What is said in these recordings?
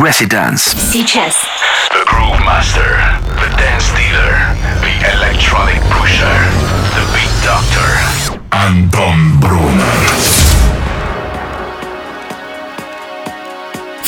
Residence. Сейчас. The Groove Master, the Dance Dealer, the Electronic Pusher, the Beat Doctor. Anton Brunner.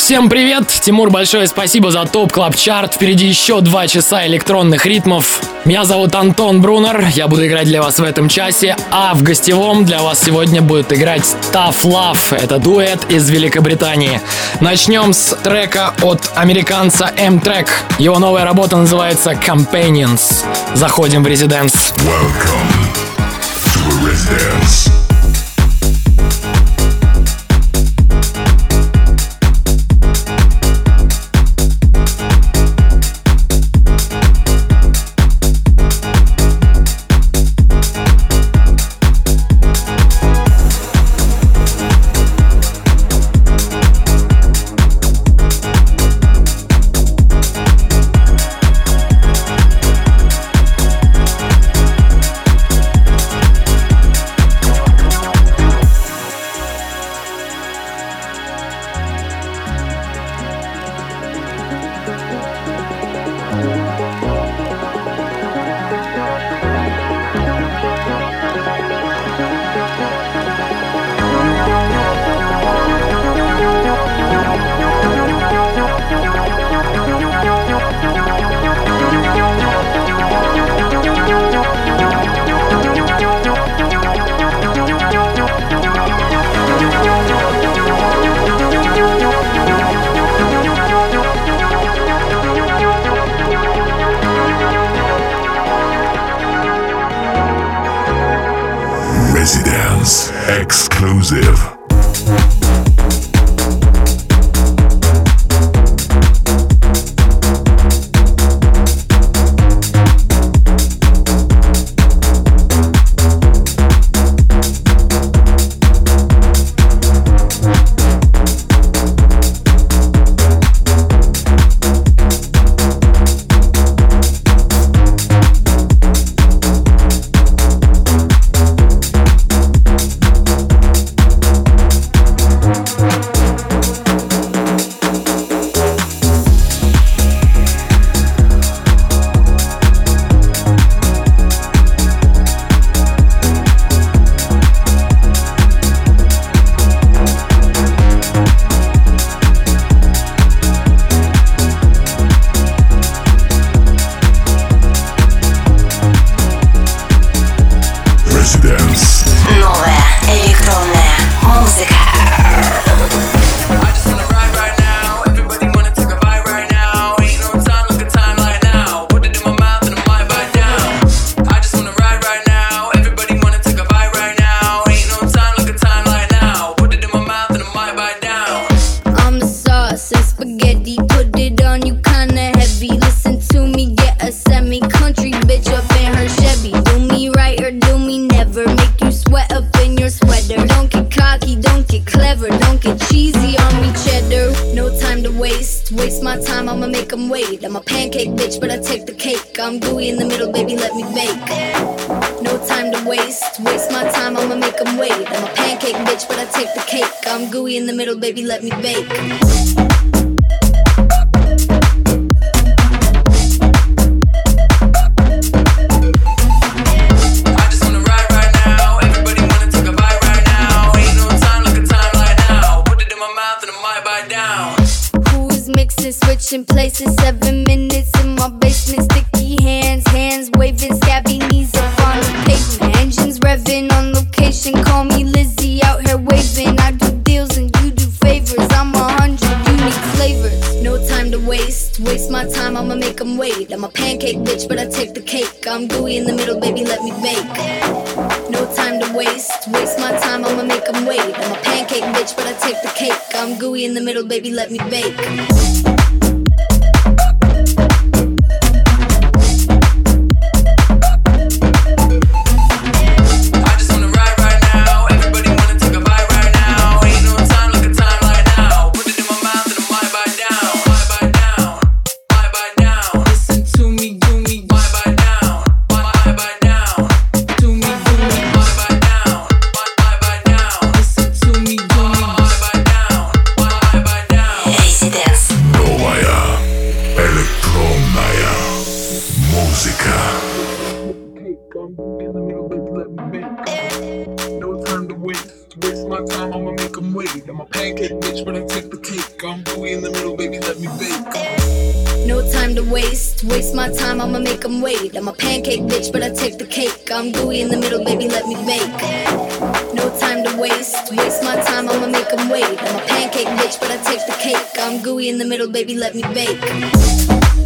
Всем привет! Тимур, большое спасибо за топ клаб чарт Впереди еще два часа электронных ритмов. Меня зовут Антон Брунер, я буду играть для вас в этом часе, а в гостевом для вас сегодня будет играть Tough Love. Это дуэт из Великобритании. Начнем с трека от американца M-Track. Его новая работа называется Companions. Заходим в резиденс. Welcome to a residence. My time, I'ma make them wait. I'm a pancake bitch, but I take the cake. I'm gooey in the middle, baby, let me bake. No time to waste. Waste my time, I'ma make them wait. I'm a pancake bitch, but I take the cake. I'm gooey in the middle, baby, let me bake. Wait. I'm a pancake bitch, but I take the cake. I'm gooey in the middle, baby, let me bake. No time to waste. Waste my time, I'ma make them wait. I'm a pancake bitch, but I take the cake. I'm gooey in the middle, baby, let me bake.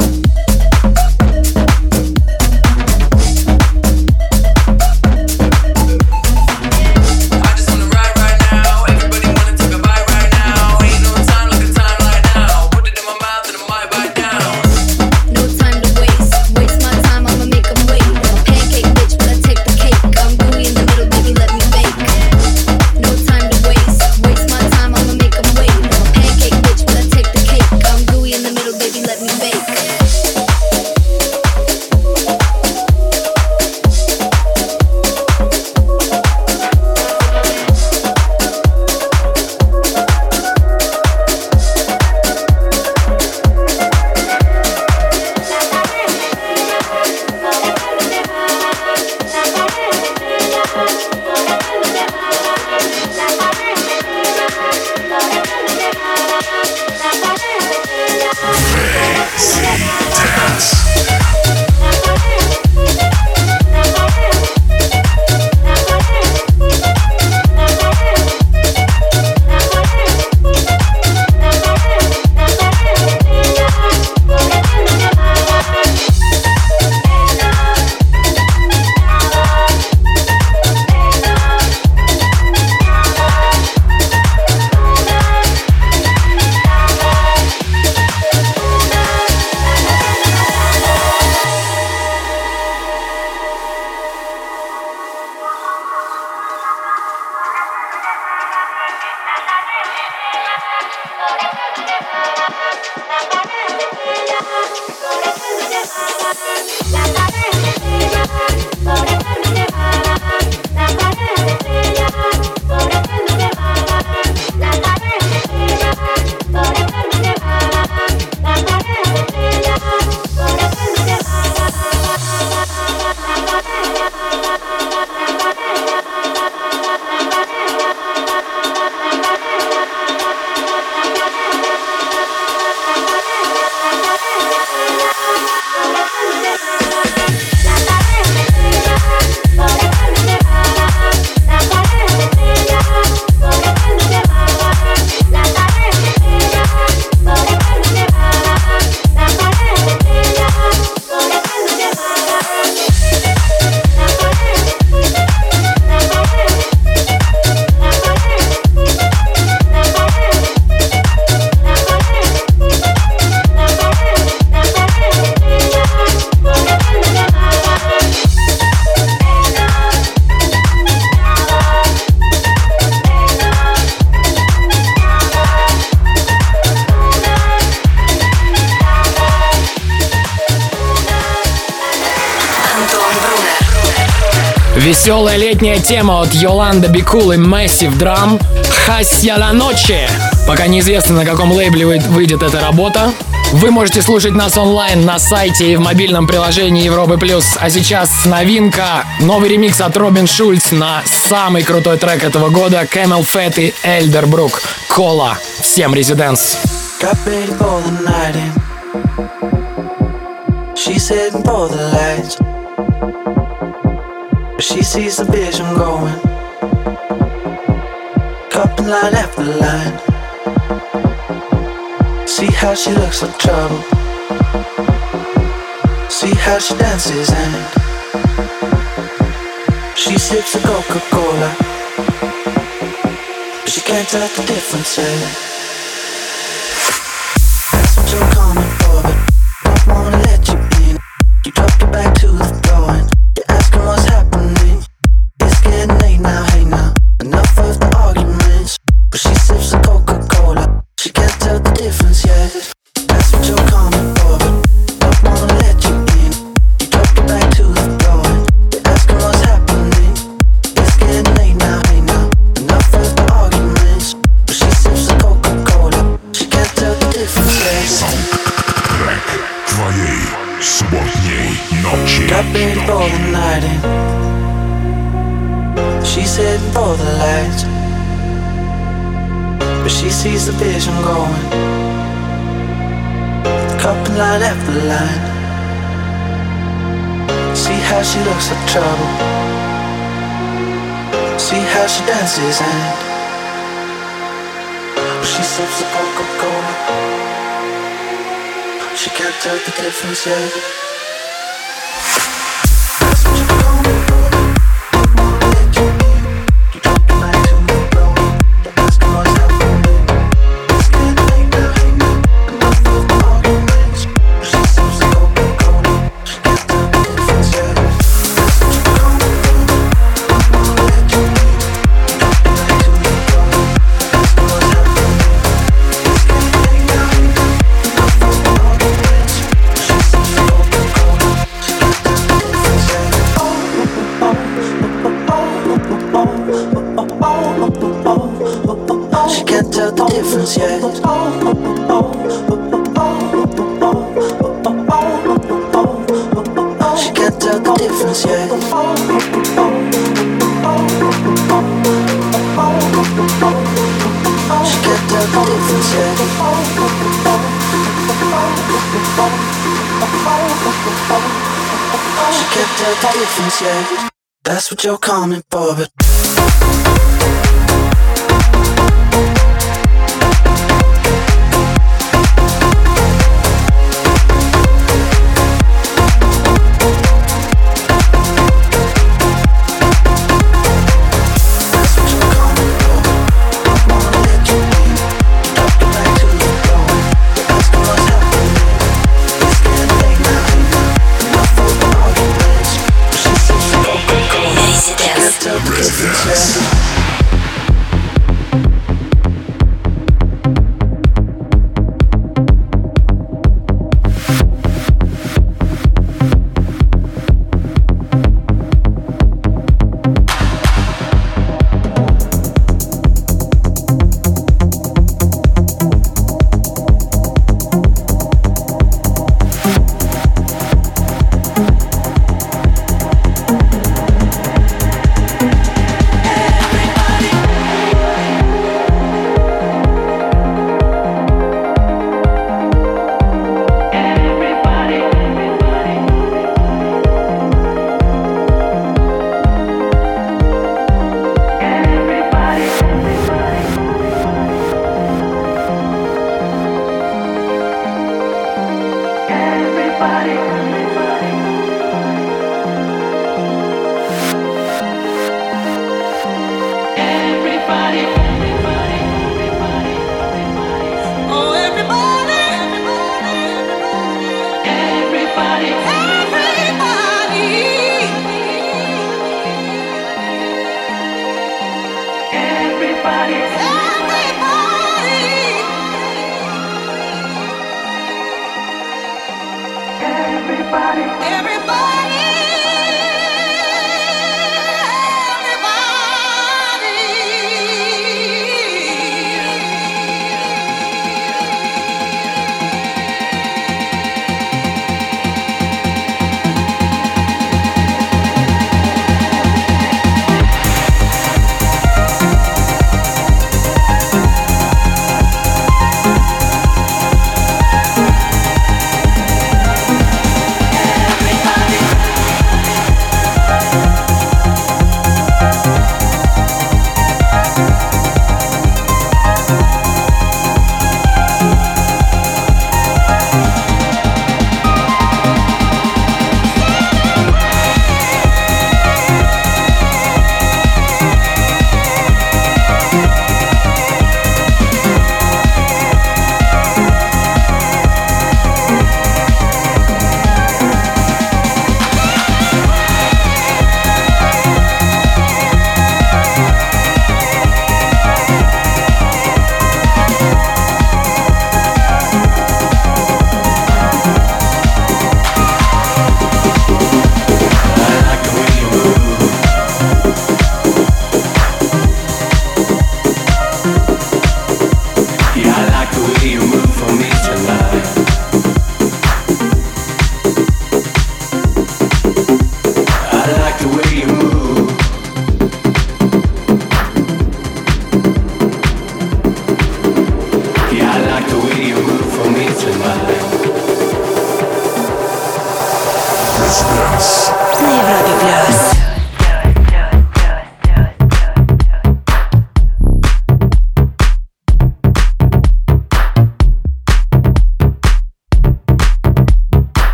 Антон тема от Йоланда Бикул и Massive Drum «Хасья la ночи». Пока неизвестно, на каком лейбле вы- выйдет эта работа. Вы можете слушать нас онлайн на сайте и в мобильном приложении Европы Плюс. А сейчас новинка, новый ремикс от Робин Шульц на самый крутой трек этого года Camel Fat и Эльдербрук Кола. Всем резиденс. She's heading for the lights. She sees the vision going. Cupping line after line. See how she looks like trouble. See how she dances and she sips a Coca Cola. But she can't tell the difference. That's what you're coming for, but see how she dances and she sips a Coca-Cola. She can't tell the difference yet. what you're coming for, but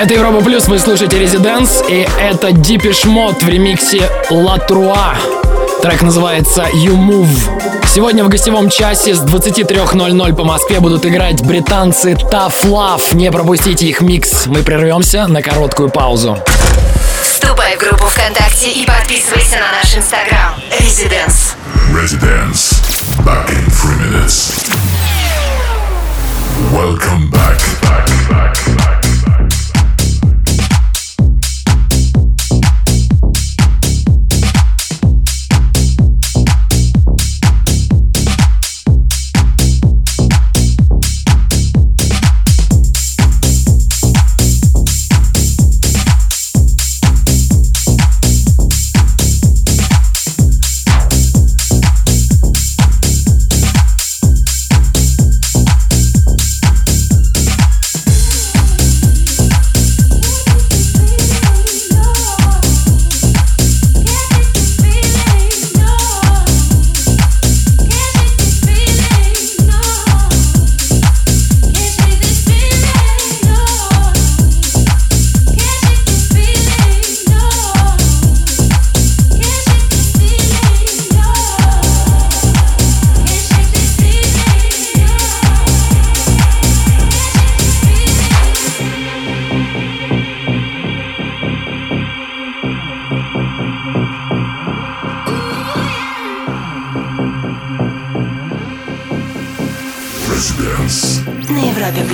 Это Европа Плюс, вы слушаете Резиденс, и это Deepish Mode в ремиксе La Trois. Трек называется You Move. Сегодня в гостевом часе с 23.00 по Москве будут играть британцы Tough Love. Не пропустите их микс. Мы прервемся на короткую паузу. Вступай в группу ВКонтакте и подписывайся на наш инстаграм. Резиденс. Residence. Back in three minutes. Welcome back. back, back,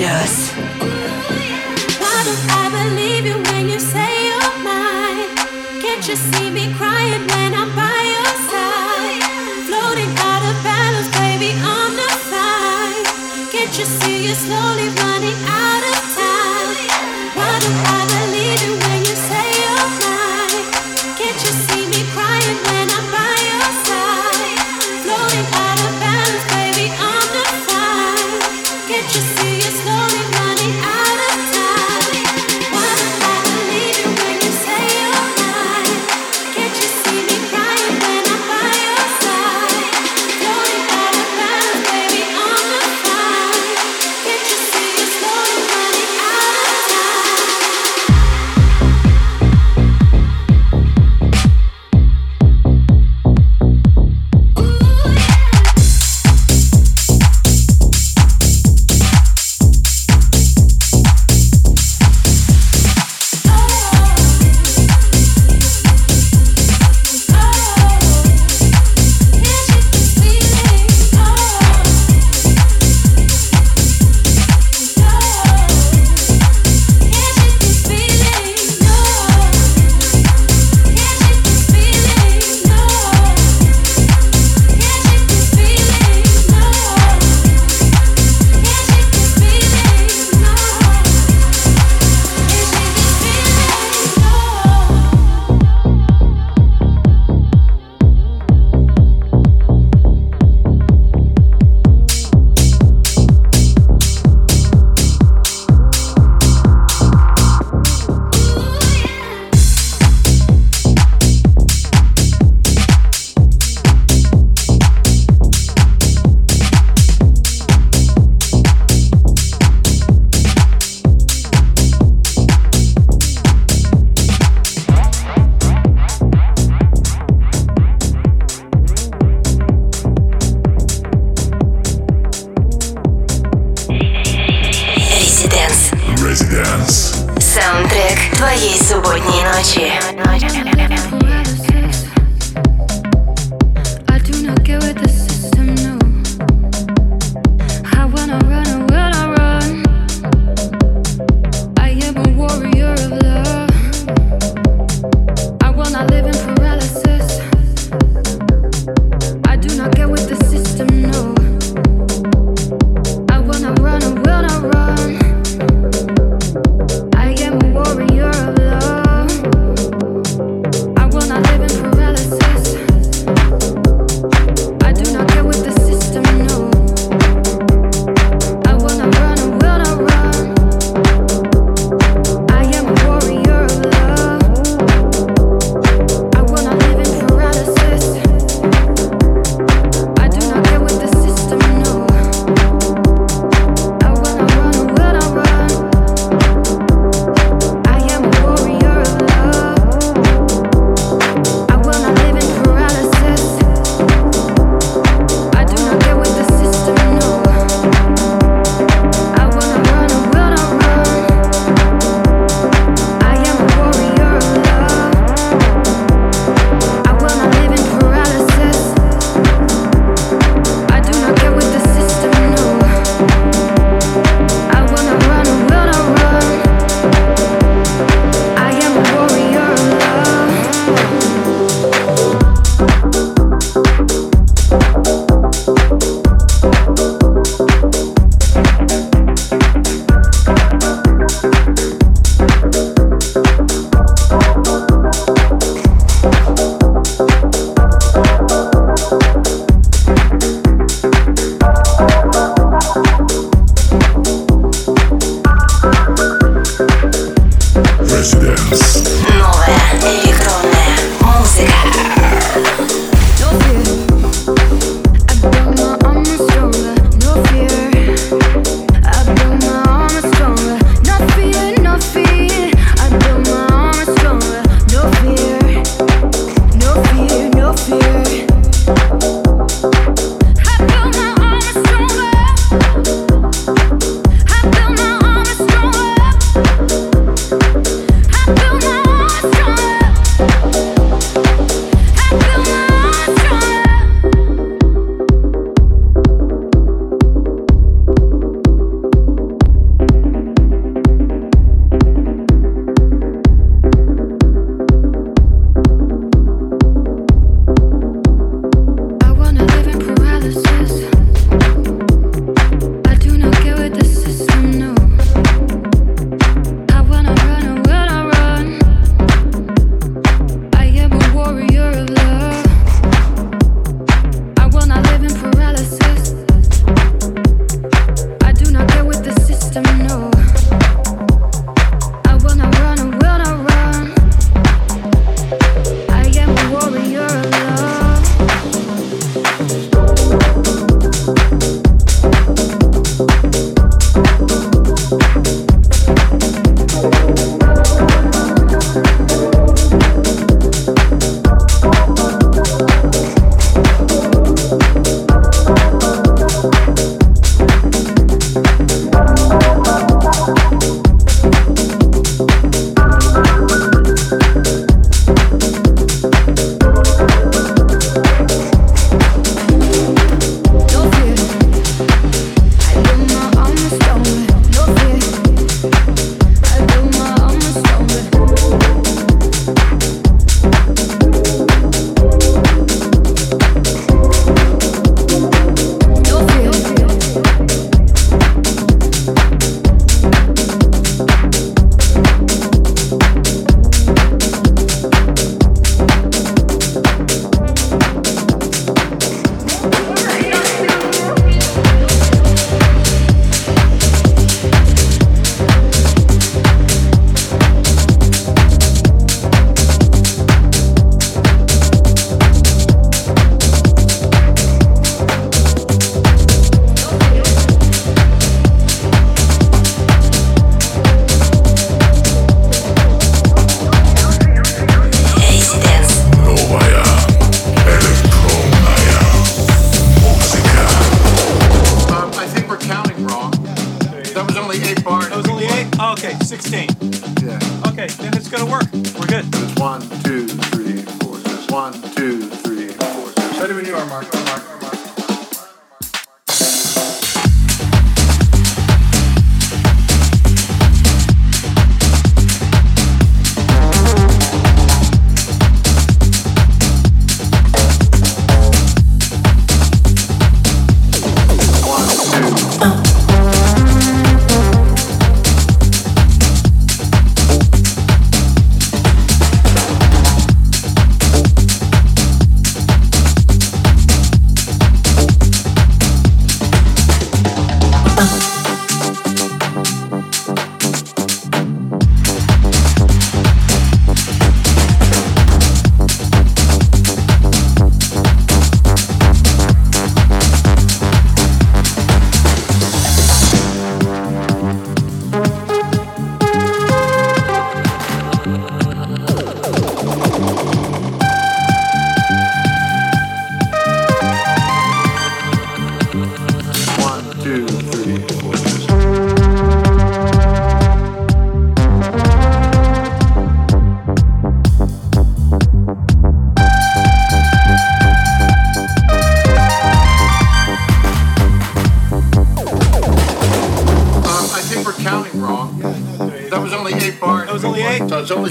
Yes.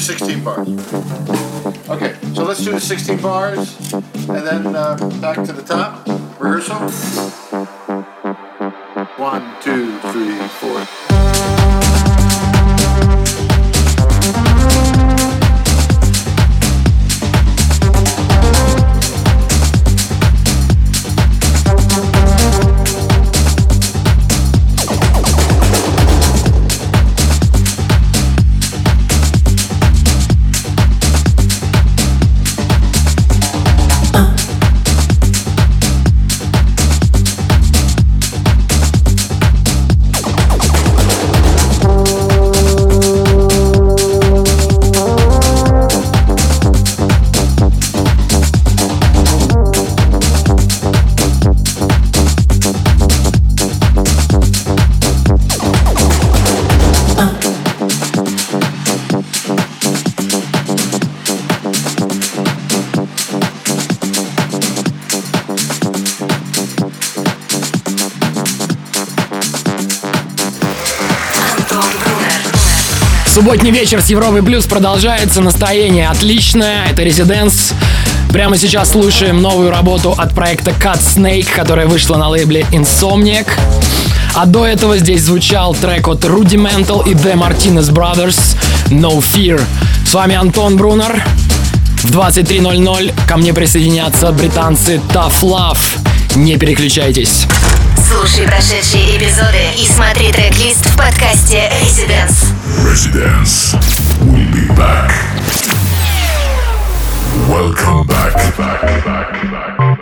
16 bars. Okay, so let's do the 16 bars and then uh, back to the top. Rehearsal. One, two, three, four. Субботний вечер с Европой Плюс продолжается. Настроение отличное. Это Резиденс. Прямо сейчас слушаем новую работу от проекта Cut Snake, которая вышла на лейбле Insomniac. А до этого здесь звучал трек от Rudimental и The Martinez Brothers No Fear. С вами Антон Брунер. В 23.00 ко мне присоединятся британцы Tough Love. Не переключайтесь. Слушай прошедшие эпизоды и смотри трек-лист в подкасте Residence. Residence. We'll be back. Welcome back. back, back, back.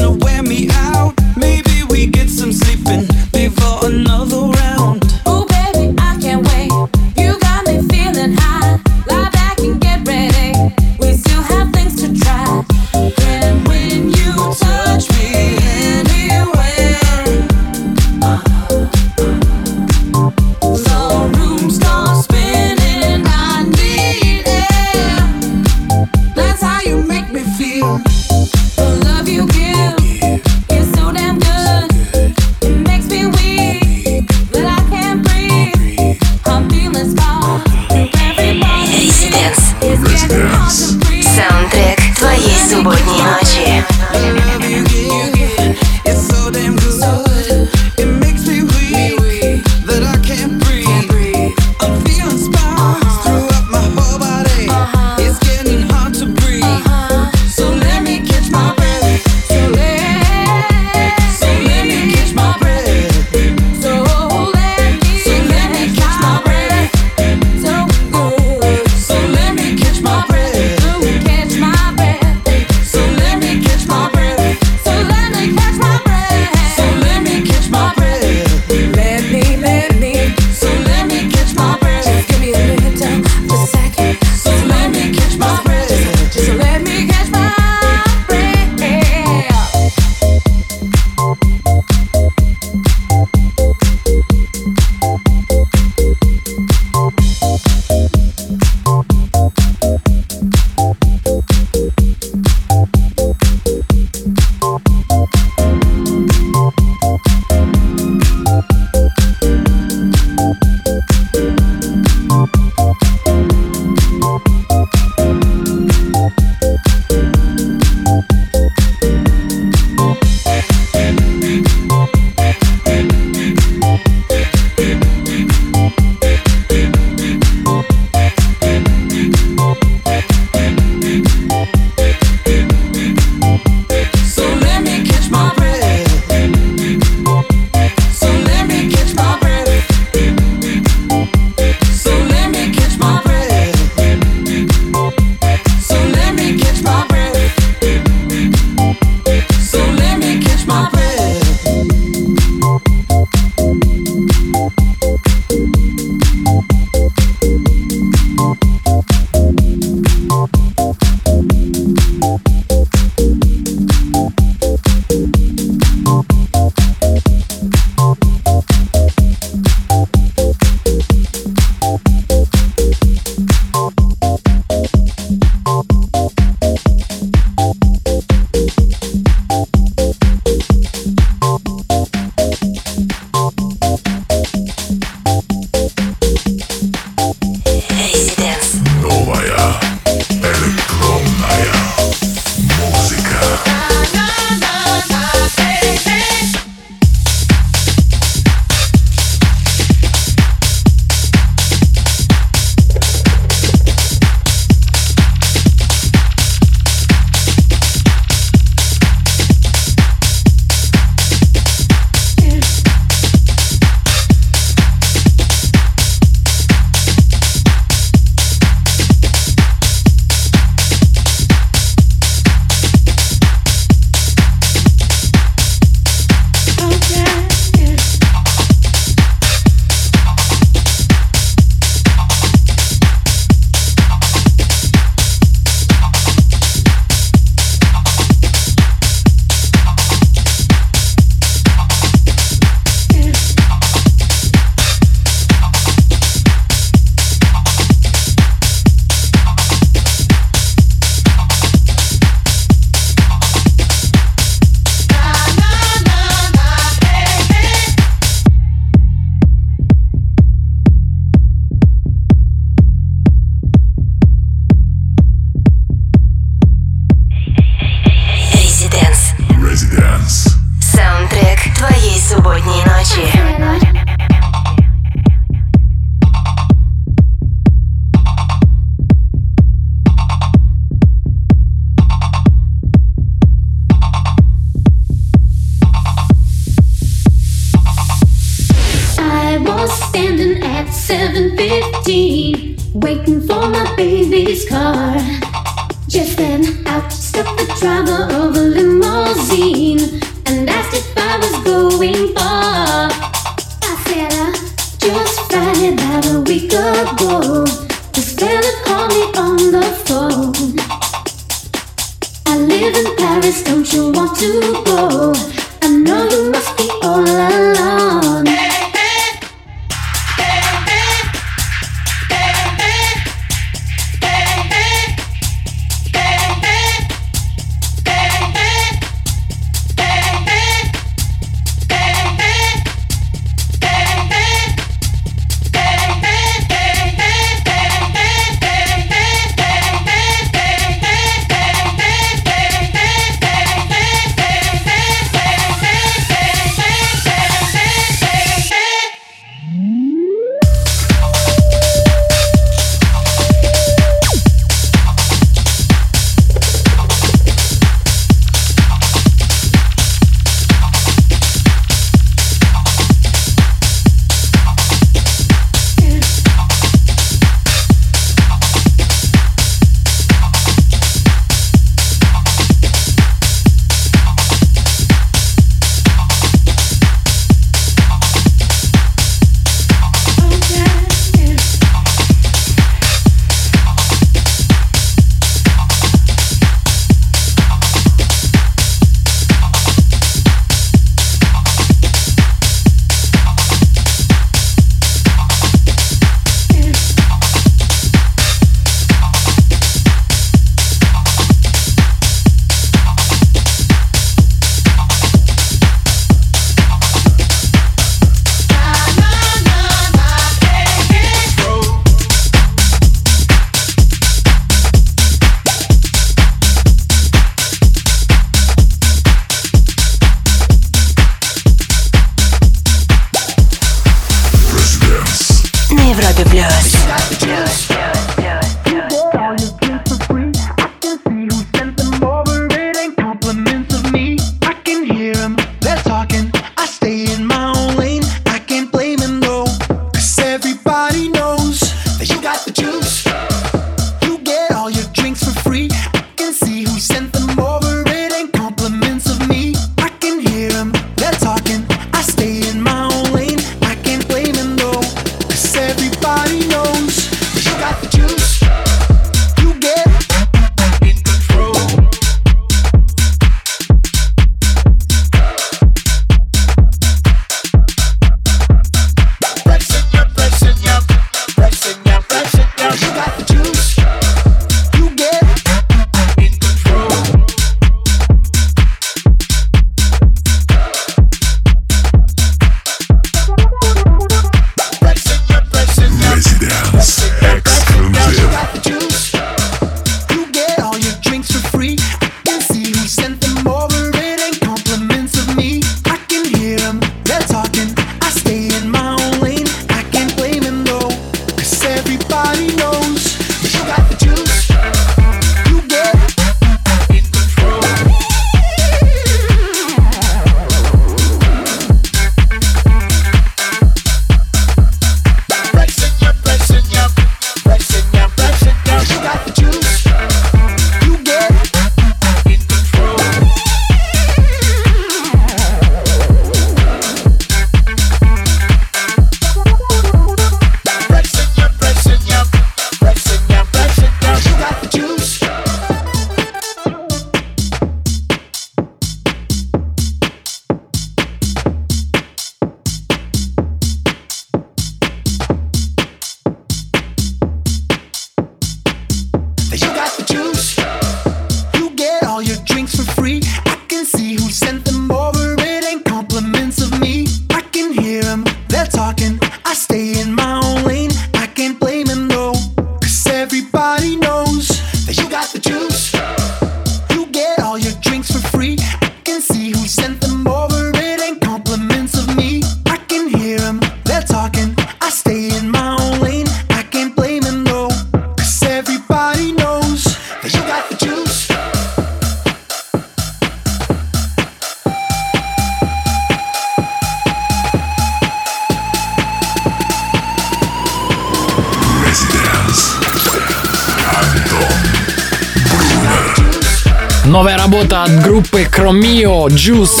Chromeo Juice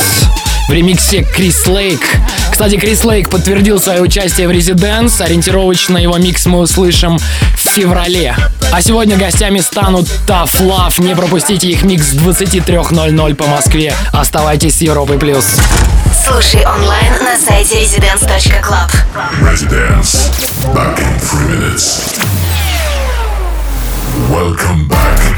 в ремиксе Крис Лейк. Кстати, Крис Лейк подтвердил свое участие в Residents. Ориентировочно его микс мы услышим в феврале. А сегодня гостями станут Tough Love. Не пропустите их микс с 23.00 по Москве. Оставайтесь с Европой+. плюс. Слушай онлайн на сайте residence.club. Residence. Back in three minutes. Welcome back.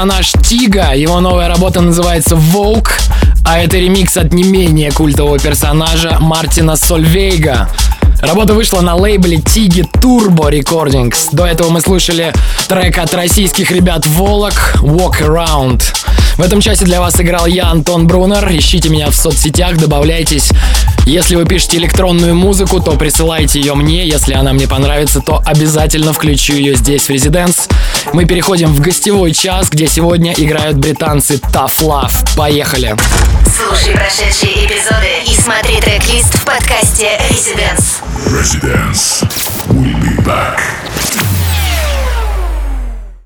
Персонаж Тига, его новая работа называется Vogue, а это ремикс от не менее культового персонажа Мартина Сольвейга. Работа вышла на лейбле Тиги Turbo Recordings. До этого мы слушали трек от российских ребят Волок Walk Around. В этом часе для вас играл я, Антон Брунер. Ищите меня в соцсетях, добавляйтесь. Если вы пишете электронную музыку, то присылайте ее мне. Если она мне понравится, то обязательно включу ее здесь, в Резиденс. Мы переходим в гостевой час, где сегодня играют британцы Tough Love. Поехали! Слушай прошедшие эпизоды и смотри трек-лист в подкасте Residence. Residence. We'll be back.